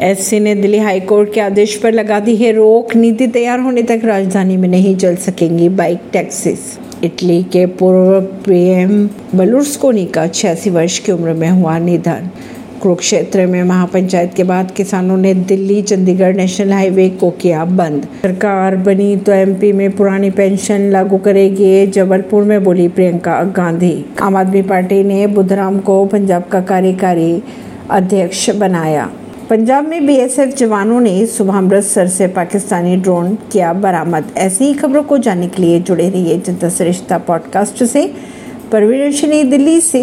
SC ने Delhi high court के आदेश पर लगा दी है रोक। नीति तैयार होने तक राजधानी में नहीं चल सकेंगी बाइक टैक्सीज। इटली के पूर्व पीएम बलुर्स्कोनी का छियासी वर्ष की उम्र में हुआ निधन। कुरुक्षेत्र में महापंचायत के बाद किसानों ने दिल्ली चंडीगढ़ नेशनल हाईवे को किया बंद। सरकार बनी तो एमपी में पुरानी पेंशन लागू करेगी, जबलपुर में बोली प्रियंका गांधी। आम आदमी पार्टी ने बुधराम को पंजाब का कार्यकारी अध्यक्ष बनाया। पंजाब में बीएसएफ जवानों ने सुबह अमृतसर से पाकिस्तानी ड्रोन किया बरामद। ऐसी ही खबरों को जानने के लिए जुड़े रहिए जनता सरिश्ता पॉडकास्ट से। परवीन दिल्ली से